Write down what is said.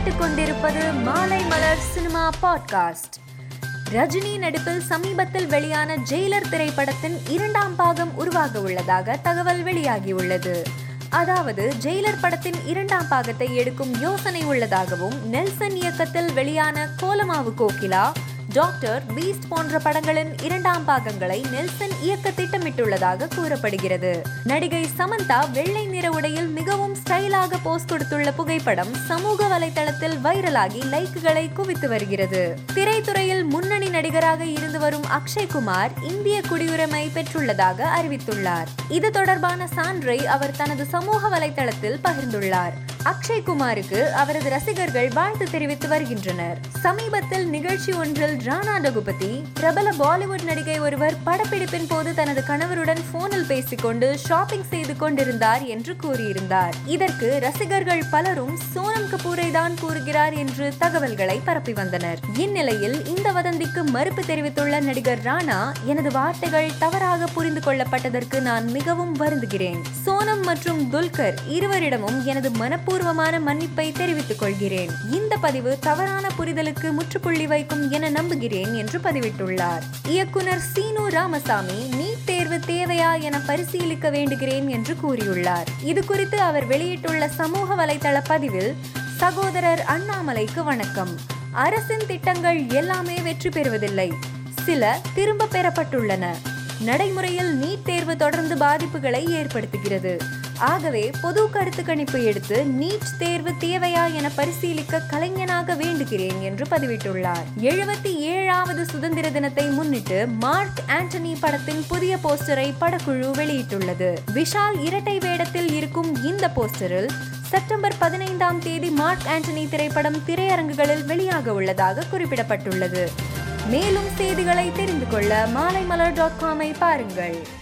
கேட்டுக்கொண்டிருப்பது மாலை மலர் cinema podcast. Rajini நடிப்பில் சமீபத்தில் வெளியான ஜெயிலர் திரைப்படத்தின் இரண்டாம் பாகம் உருவாக உள்ளதாக தகவல் வெளியாகியுள்ளது. அதாவது ஜெயிலர் படத்தின் இரண்டாம் பாகத்தை எடுக்கும் யோசனை உள்ளதாகவும் நெல்சன் இயக்கத்தில் வெளியான கோலமாவு கோகிலா டாக்டர் பீஸ்ட் போன்ற படங்களின் இரண்டாம் பாகங்களை நெல்சன் இயக்க திட்டமிட்டுள்ளதாக கூறப்படுகிறது. நடிகை சமந்தா வெள்ளை நிற உடையில் மிகவும் ஸ்டைலாக போஸ் கொடுத்துள்ள புகைப்படம் சமூக வலைதளத்தில் வைரலாகி லைக்குகளை குவித்து வருகிறது. திரைத்துறையில் முன்னணி நடிகராக இருந்து வரும் அக்ஷய் குமார் இந்திய குடியுரிமை பெற்றுள்ளதாக அறிவித்துள்ளார். இது தொடர்பான சான்றை அவர் தனது சமூக வலைதளத்தில் பகிர்ந்துள்ளார். அக்ஷய் குமாருக்கு அவரது ரசிகர்கள் வாழ்த்து தெரிவித்து வருகின்றனர். சமீபத்தில் நிகழ்ச்சி ஒன்றில் ராணா ரகுபதி பிரபல பாலிவுட் நடிகை ஒருவர் படப்பிடிப்பின் போது தனது கணவருடன் போனில் பேசிக்கொண்டு ஷாப்பிங் செய்து கொண்டிருந்தார் என்று கூறியிருந்தார். இதற்கு ரசிகர்கள் பலரும் சோனம் கபூரை தான் கூறுகிறார் என்று தகவல்களை பரப்பி வந்தனர். இந்நிலையில் இந்த வதந்திக்கு மறுப்பு தெரிவித்துள்ள நடிகர் ராணா எனது வார்த்தைகள் தவறாக புரிந்து கொள்ளப்பட்டதற்கு நான் மிகவும் வருந்துகிறேன். சோனம் மற்றும் துல்கர் இருவரிடமும் எனது மனப்பு மனப்பூர்வமான மன்னிப்பை தெரிவித்துக் கொள்கிறேன். இந்த பதிவு தவறான புரிதலுக்கு முற்றுப்புள்ளி வைக்கும் என நம்புகிறேன் என்று பதிவிட்டுள்ளார். இயக்குனர் சீனு ராமசாமி நீட் தேர்வு தேவையா என பரிசீலிக்க வேண்டுகிறேன் என்று கூறியுள்ளார். இது குறித்து அவர் வெளியிட்டுள்ள சமூக வலைதள பதிவில் சகோதரர் அண்ணாமலைக்கு வணக்கம். அரசின் திட்டங்கள் எல்லாமே வெற்றி பெறுவதில்லை. சில திரும்ப பெறப்பட்டுள்ளன. நடைமுறையில் நீட் தேர்வு தொடர்ந்து பாதிப்புகளை ஏற்படுத்துகிறது. ஆகவே பொது கருத்து கணிப்பு எடுத்து நீட் தேர்வு தேவையா என பரிசீலிக்க கலைஞனாக வேண்டுகிறேன் என்று பதிவிட்டுள்ளார். எழுபத்தி ஏழாவது சுதந்திர தினத்தை முன்னிட்டு மார்க் ஆண்டனி படத்தின் புதிய போஸ்டரை படக்குழு வெளியிட்டுள்ளது. விஷால் இரட்டை வேடத்தில் இருக்கும் இந்த போஸ்டரில் செப்டம்பர் பதினைந்தாம் தேதி மார்க் ஆண்டனி திரைப்படம் திரையரங்குகளில் வெளியாக உள்ளதாக குறிப்பிடப்பட்டுள்ளது. மேலும் செய்திகளை தெரிந்து கொள்ள மாலைமலர் டாட் காமை பாருங்கள்.